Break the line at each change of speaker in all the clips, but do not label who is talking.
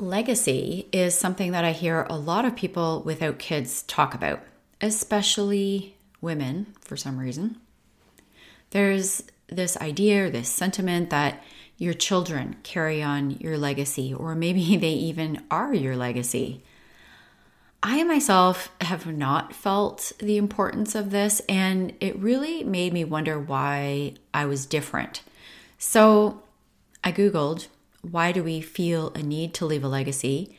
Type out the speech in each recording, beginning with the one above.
Legacy is something that I hear a lot of people without kids talk about, especially women for some reason. There's this idea or this sentiment that your children carry on your legacy, or maybe they even are your legacy. I myself have not felt the importance of this, and it really made me wonder why I was different. So I Googled why do we feel a need to leave a legacy?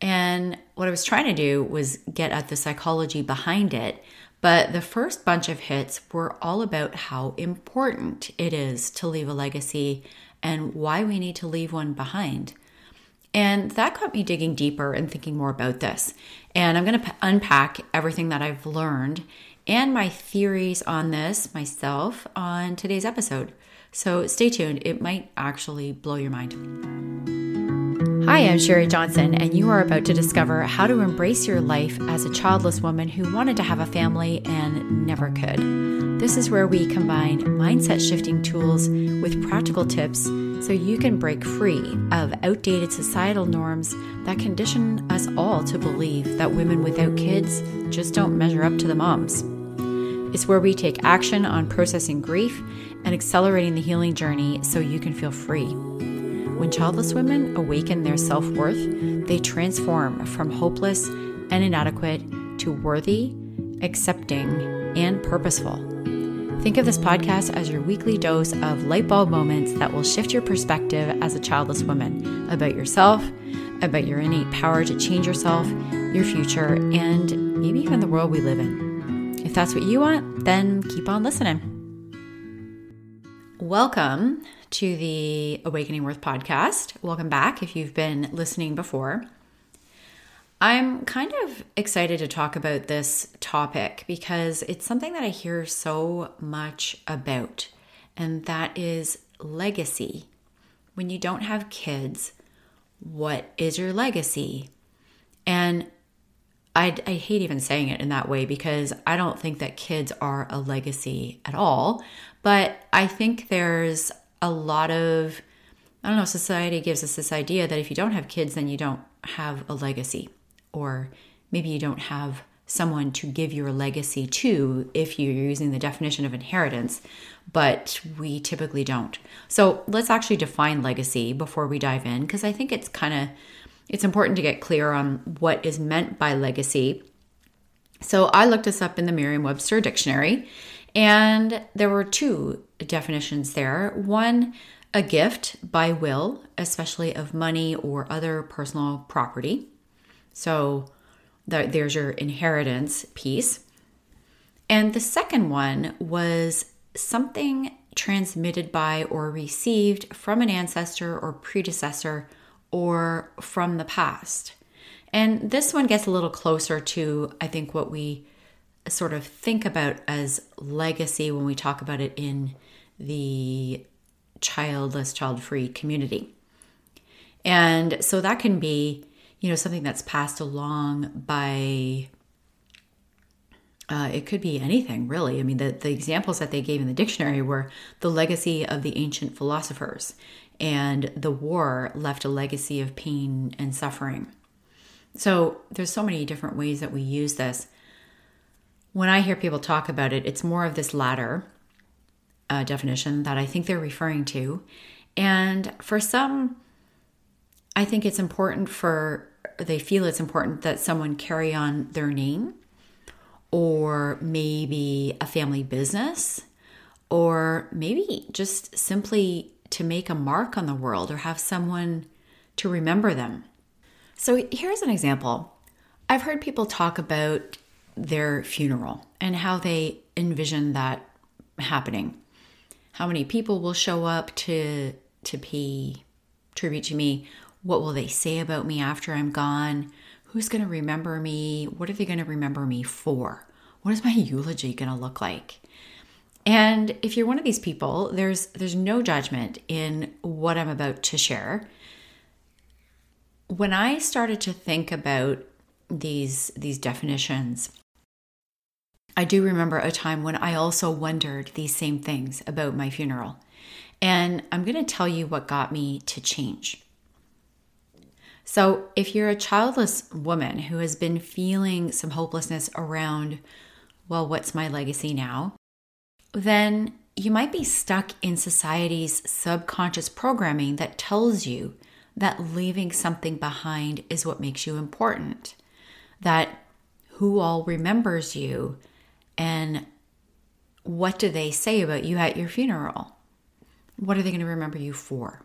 And what I was trying to do was get at the psychology behind it. But the first bunch of hits were all about how important it is to leave a legacy and why we need to leave one behind. And that got me digging deeper and thinking more about this. And I'm going to unpack everything that I've learned and my theories on this myself on today's episode. So stay tuned, it might actually blow your mind. Hi, I'm Sheri Johnson, and you are about to discover how to embrace your life as a childless woman who wanted to have a family and never could. This is where we combine mindset shifting tools with practical tips so you can break free of outdated societal norms that condition us all to believe that women without kids just don't measure up to the moms. It's where we take action on processing grief and accelerating the healing journey so you can feel free. When childless women awaken their self worth, they transform from hopeless and inadequate to worthy, accepting, and purposeful. Think of this podcast as your weekly dose of light bulb moments that will shift your perspective as a childless woman about yourself, about your innate power to change yourself, your future, and maybe even the world we live in. That's what you want, then keep on listening. Welcome to the Awakening Worth podcast. Welcome back if you've been listening before. I'm kind of excited to talk about this topic because it's something that I hear so much about, and that is legacy. When you don't have kids, what is your legacy? And I, I, hate even saying it in that way because I don't think that kids are a legacy at all. But I think there's a lot of, I don't know, society gives us this idea that if you don't have kids, then you don't have a legacy. Or maybe you don't have someone to give your legacy to if you're using the definition of inheritance, but we typically don't. So let's actually define legacy before we dive in, because I think it's kind of it's important to get clear on what is meant by legacy. So I looked this up in the Merriam-Webster dictionary, and there were two definitions there. One, a gift by will, especially of money or other personal property. So there's your inheritance piece. And the second one was something transmitted by or received from an ancestor or predecessor or from the past. And this one gets a little closer to, I think, what we sort of think about as legacy when we talk about it in the childless, child free community. And so that can be, you know, something that's passed along by, uh, it could be anything really. I mean, the, the examples that they gave in the dictionary were the legacy of the ancient philosophers, and the war left a legacy of pain and suffering. So there's so many different ways that we use this when I hear people talk about it, it's more of this latter uh, definition that I think they're referring to. And for some, I think it's important for, they feel it's important that someone carry on their name or maybe a family business or maybe just simply to make a mark on the world or have someone to remember them. So here's an example. I've heard people talk about their funeral and how they envision that happening. How many people will show up to to pay tribute to me? What will they say about me after I'm gone? Who's going to remember me? What are they going to remember me for? What is my eulogy going to look like? And if you're one of these people, there's there's no judgment in what I'm about to share. When I started to think about these these definitions, I do remember a time when I also wondered these same things about my funeral. And I'm going to tell you what got me to change. So, if you're a childless woman who has been feeling some hopelessness around, well, what's my legacy now? Then you might be stuck in society's subconscious programming that tells you that leaving something behind is what makes you important, that who all remembers you and what do they say about you at your funeral? What are they going to remember you for?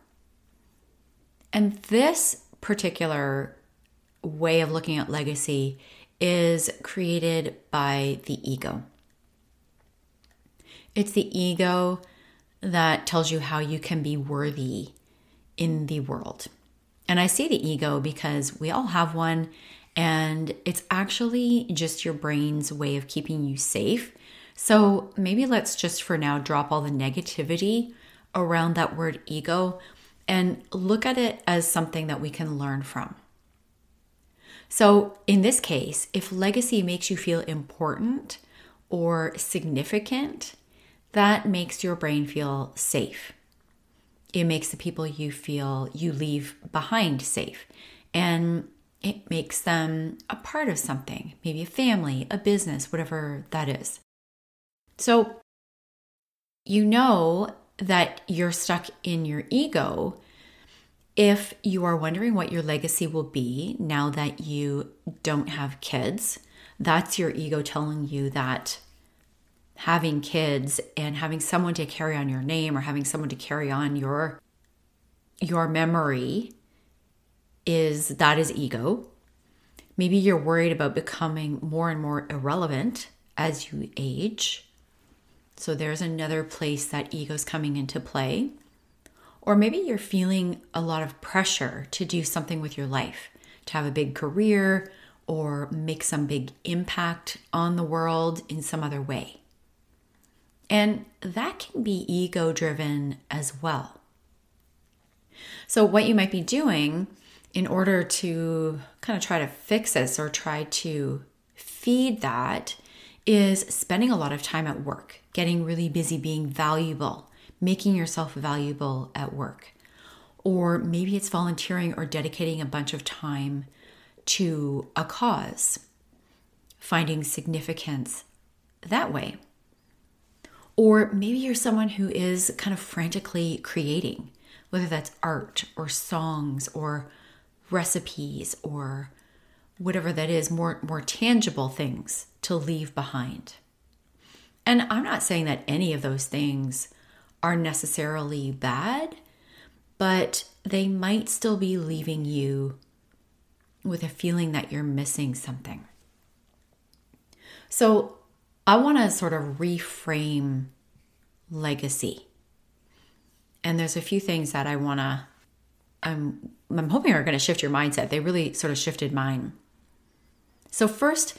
And this particular way of looking at legacy is created by the ego. It's the ego that tells you how you can be worthy in the world. And I say the ego because we all have one, and it's actually just your brain's way of keeping you safe. So maybe let's just for now drop all the negativity around that word ego and look at it as something that we can learn from. So, in this case, if legacy makes you feel important or significant, that makes your brain feel safe. It makes the people you feel you leave behind safe. And it makes them a part of something, maybe a family, a business, whatever that is. So, you know that you're stuck in your ego if you are wondering what your legacy will be now that you don't have kids. That's your ego telling you that having kids and having someone to carry on your name or having someone to carry on your your memory is that is ego. Maybe you're worried about becoming more and more irrelevant as you age. So there's another place that ego's coming into play. Or maybe you're feeling a lot of pressure to do something with your life, to have a big career or make some big impact on the world in some other way. And that can be ego driven as well. So, what you might be doing in order to kind of try to fix this or try to feed that is spending a lot of time at work, getting really busy, being valuable, making yourself valuable at work. Or maybe it's volunteering or dedicating a bunch of time to a cause, finding significance that way. Or maybe you're someone who is kind of frantically creating, whether that's art or songs or recipes or whatever that is, more, more tangible things to leave behind. And I'm not saying that any of those things are necessarily bad, but they might still be leaving you with a feeling that you're missing something. So I want to sort of reframe legacy. And there's a few things that I want to I'm I'm hoping are going to shift your mindset. They really sort of shifted mine. So first,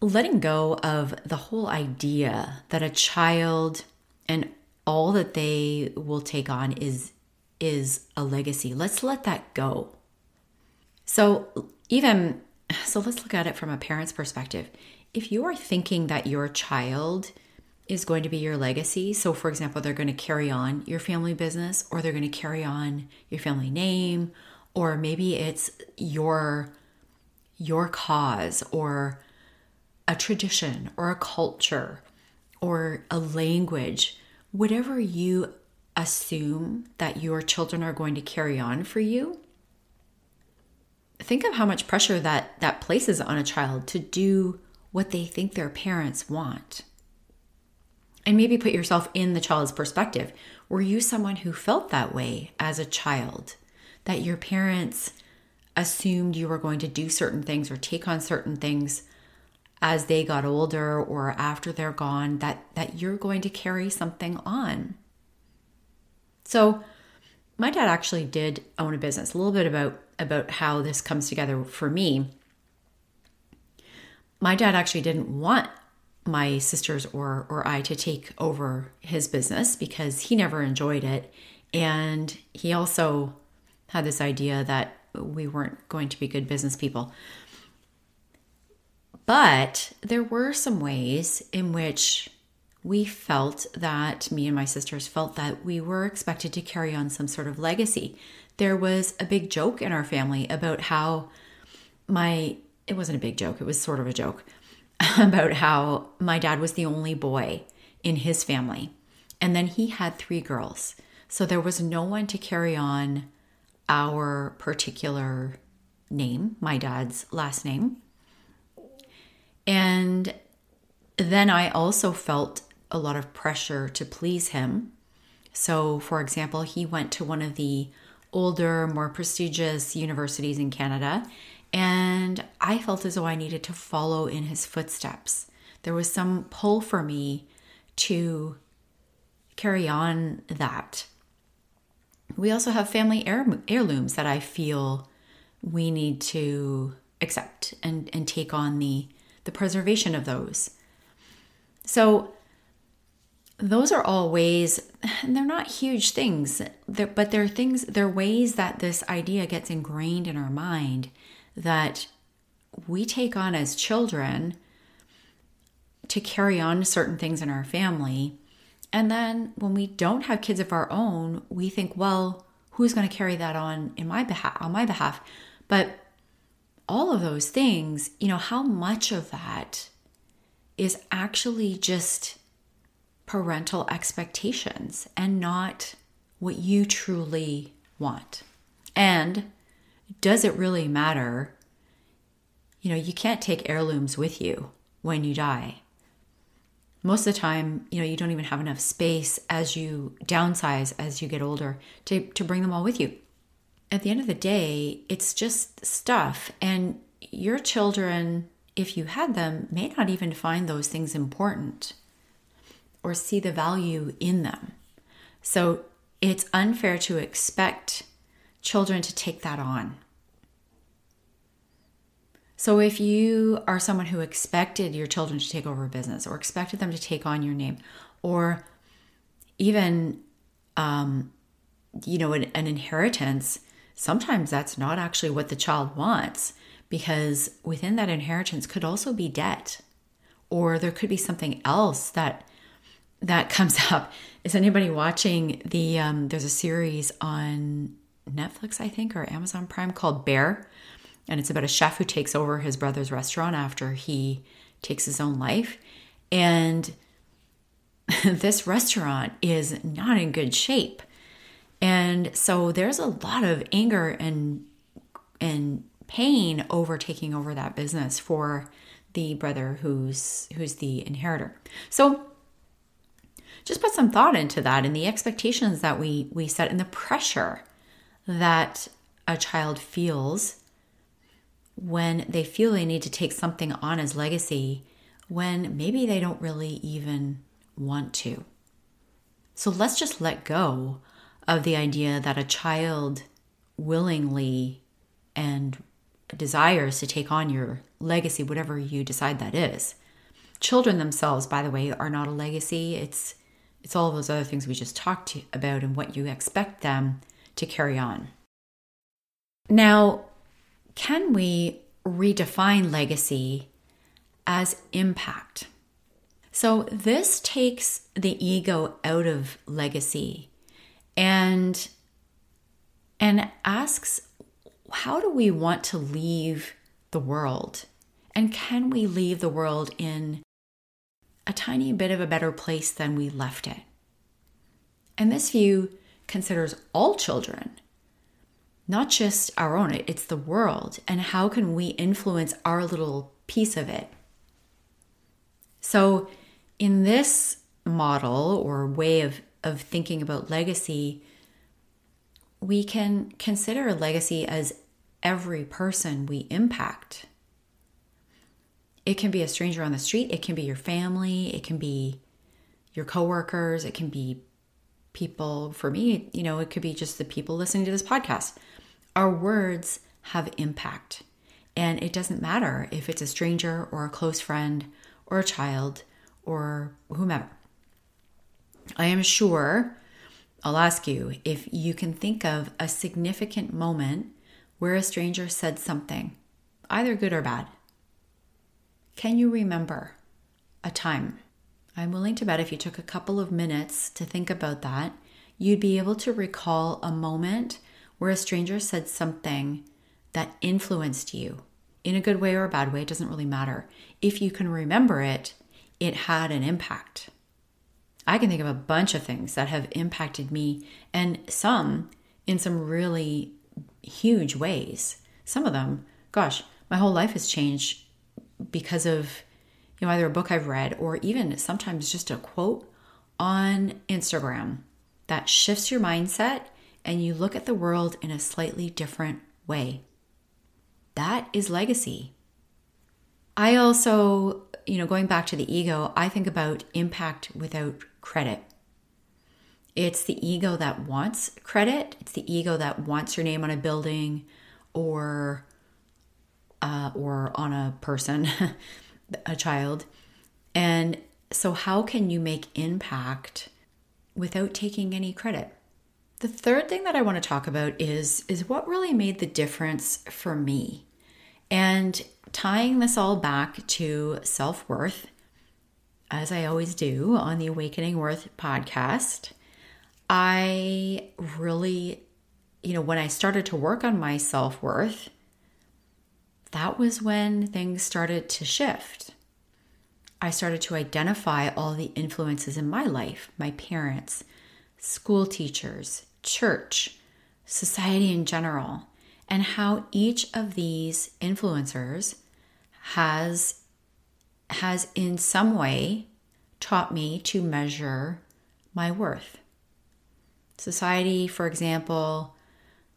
letting go of the whole idea that a child and all that they will take on is is a legacy. Let's let that go. So even so let's look at it from a parent's perspective. If you are thinking that your child is going to be your legacy, so for example, they're going to carry on your family business or they're going to carry on your family name or maybe it's your your cause or a tradition or a culture or a language, whatever you assume that your children are going to carry on for you, think of how much pressure that that places on a child to do what they think their parents want. And maybe put yourself in the child's perspective. Were you someone who felt that way as a child? That your parents assumed you were going to do certain things or take on certain things as they got older or after they're gone that that you're going to carry something on. So my dad actually did own a business. A little bit about about how this comes together for me. My dad actually didn't want my sisters or or I to take over his business because he never enjoyed it and he also had this idea that we weren't going to be good business people. But there were some ways in which we felt that me and my sisters felt that we were expected to carry on some sort of legacy, there was a big joke in our family about how my, it wasn't a big joke, it was sort of a joke, about how my dad was the only boy in his family. And then he had three girls. So there was no one to carry on our particular name, my dad's last name. And then I also felt a lot of pressure to please him. So, for example, he went to one of the older, more prestigious universities in Canada, and I felt as though I needed to follow in his footsteps. There was some pull for me to carry on that. We also have family heirlooms that I feel we need to accept and, and take on the, the preservation of those. So, those are all ways, and they're not huge things, but they're things, they're ways that this idea gets ingrained in our mind that we take on as children to carry on certain things in our family. And then when we don't have kids of our own, we think, well, who's going to carry that on in my behalf on my behalf? But all of those things, you know, how much of that is actually just parental expectations and not what you truly want. And does it really matter? You know, you can't take heirlooms with you when you die. Most of the time, you know, you don't even have enough space as you downsize as you get older to, to bring them all with you. At the end of the day, it's just stuff. And your children, if you had them, may not even find those things important or see the value in them. So it's unfair to expect children to take that on. So if you are someone who expected your children to take over a business or expected them to take on your name or even um, you know an, an inheritance sometimes that's not actually what the child wants because within that inheritance could also be debt or there could be something else that that comes up. Is anybody watching the? Um, there's a series on Netflix, I think, or Amazon Prime called Bear, and it's about a chef who takes over his brother's restaurant after he takes his own life, and this restaurant is not in good shape, and so there's a lot of anger and and pain over taking over that business for the brother who's who's the inheritor. So just put some thought into that and the expectations that we we set and the pressure that a child feels when they feel they need to take something on as legacy when maybe they don't really even want to. So let's just let go of the idea that a child willingly and desires to take on your legacy, whatever you decide that is. Children themselves, by the way, are not a legacy. It's it's all those other things we just talked about and what you expect them to carry on. Now, can we redefine legacy as impact? So, this takes the ego out of legacy and and asks how do we want to leave the world? And can we leave the world in a tiny bit of a better place than we left it. And this view considers all children, not just our own, it's the world, and how can we influence our little piece of it. So, in this model or way of, of thinking about legacy, we can consider a legacy as every person we impact it can be a stranger on the street, it can be your family, it can be your coworkers, it can be people. For me, you know, it could be just the people listening to this podcast. Our words have impact. And it doesn't matter if it's a stranger or a close friend or a child or whomever. I am sure I'll ask you if you can think of a significant moment where a stranger said something, either good or bad, can you remember a time? I'm willing to bet if you took a couple of minutes to think about that, you'd be able to recall a moment where a stranger said something that influenced you in a good way or a bad way, it doesn't really matter. If you can remember it, it had an impact. I can think of a bunch of things that have impacted me, and some in some really huge ways. Some of them, gosh, my whole life has changed because of you know either a book I've read or even sometimes just a quote on Instagram that shifts your mindset and you look at the world in a slightly different way. That is legacy. I also, you know, going back to the ego, I think about impact without credit. It's the ego that wants credit. It's the ego that wants your name on a building or uh, or on a person, a child. And so, how can you make impact without taking any credit? The third thing that I want to talk about is is what really made the difference for me. And tying this all back to self-worth, as I always do on the Awakening Worth podcast, I really you know, when I started to work on my self-worth, that was when things started to shift. I started to identify all the influences in my life my parents, school teachers, church, society in general, and how each of these influencers has has in some way taught me to measure my worth. Society, for example,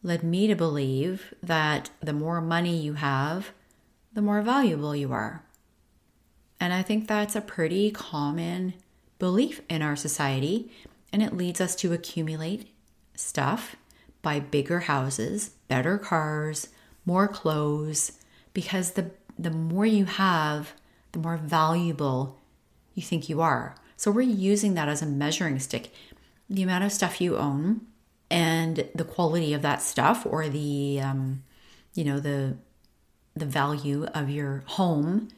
led me to believe that the more money you have, the more valuable you are. And I think that's a pretty common belief in our society, and it leads us to accumulate stuff, buy bigger houses, better cars, more clothes, because the the more you have, the more valuable you think you are. So we're using that as a measuring stick. The amount of stuff you own and the quality of that stuff or the um, you know the the value of your home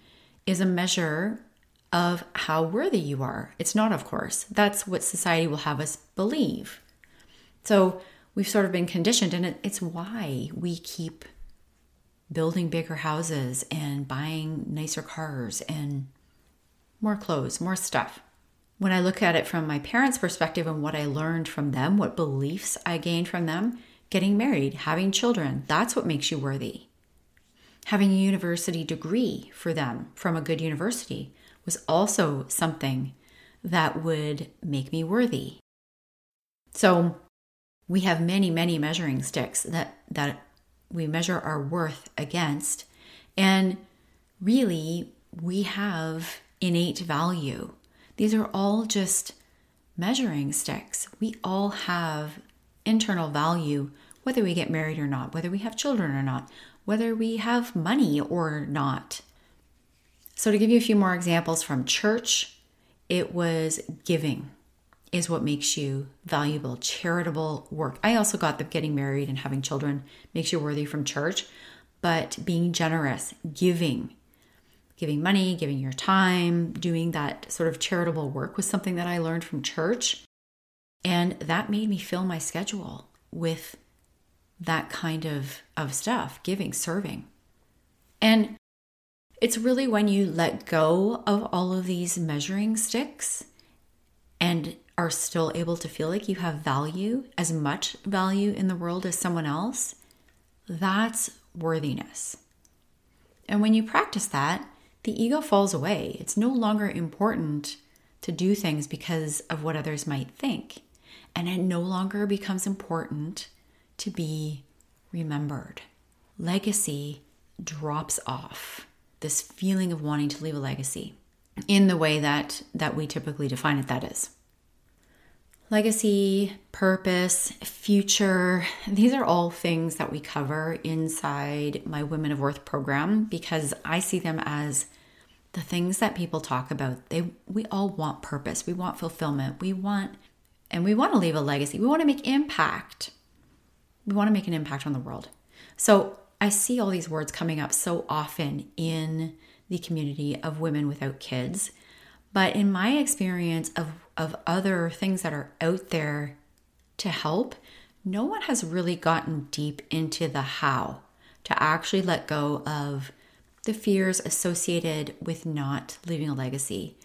is a measure of how worthy you are. It's not, of course. That's what society will have us believe. So we've sort of been conditioned, and it's why we keep building bigger houses and buying nicer cars and more clothes, more stuff. When I look at it from my parents' perspective and what I learned from them, what beliefs I gained from them, getting married, having children, that's what makes you worthy having a university degree for them from a good university was also something that would make me worthy. So we have many, many measuring sticks that, that we measure our worth against. And really, we have innate value. These are all just measuring sticks. We all have internal value, whether we get married or not, whether we have children or not, whether we have money or not. So, to give you a few more examples from church, it was giving is what makes you valuable, charitable work. I also got that getting married and having children makes you worthy from church, but being generous, giving, giving money, giving your time, doing that sort of charitable work was something that I learned from church. And that made me fill my schedule with that kind of, of stuff, giving, serving. And it's really when you let go of all of these measuring sticks and are still able to feel like you have value, as much value in the world as someone else, that's worthiness. And when you practice that, the ego falls away. It's no longer important to do things because of what others might think. And it no longer becomes important to be remembered. Legacy drops off this feeling of wanting to leave a legacy in the way that that we typically define it that is. Legacy purpose future these are all things that we cover inside my women of worth program because i see them as the things that people talk about. They we all want purpose. We want fulfillment. We want and we want to leave a legacy. We want to make impact. We want to make an impact on the world. So I see all these words coming up so often in the community of women without kids. But in my experience of, of other things that are out there to help, no one has really gotten deep into the how to actually let go of the fears associated with not leaving a legacy,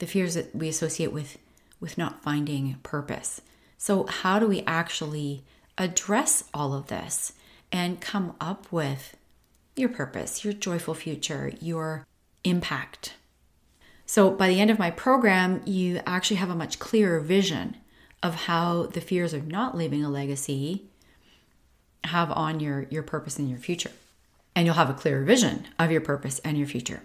the fears that we associate with with not finding purpose. So, how do we actually address all of this and come up with your purpose, your joyful future, your impact? So, by the end of my program, you actually have a much clearer vision of how the fears of not leaving a legacy have on your, your purpose and your future. And you'll have a clearer vision of your purpose and your future.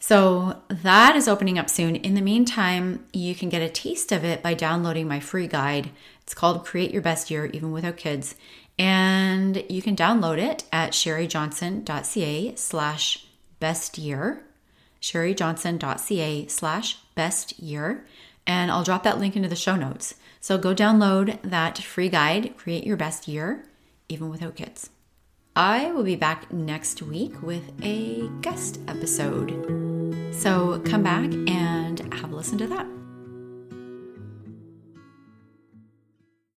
So that is opening up soon. In the meantime, you can get a taste of it by downloading my free guide. It's called Create Your Best Year Even Without Kids. And you can download it at sherijohnson.ca slash best year. sherijohnson.ca slash best year. And I'll drop that link into the show notes. So go download that free guide, Create Your Best Year, Even Without Kids. I will be back next week with a guest episode. So come back and have a listen to that.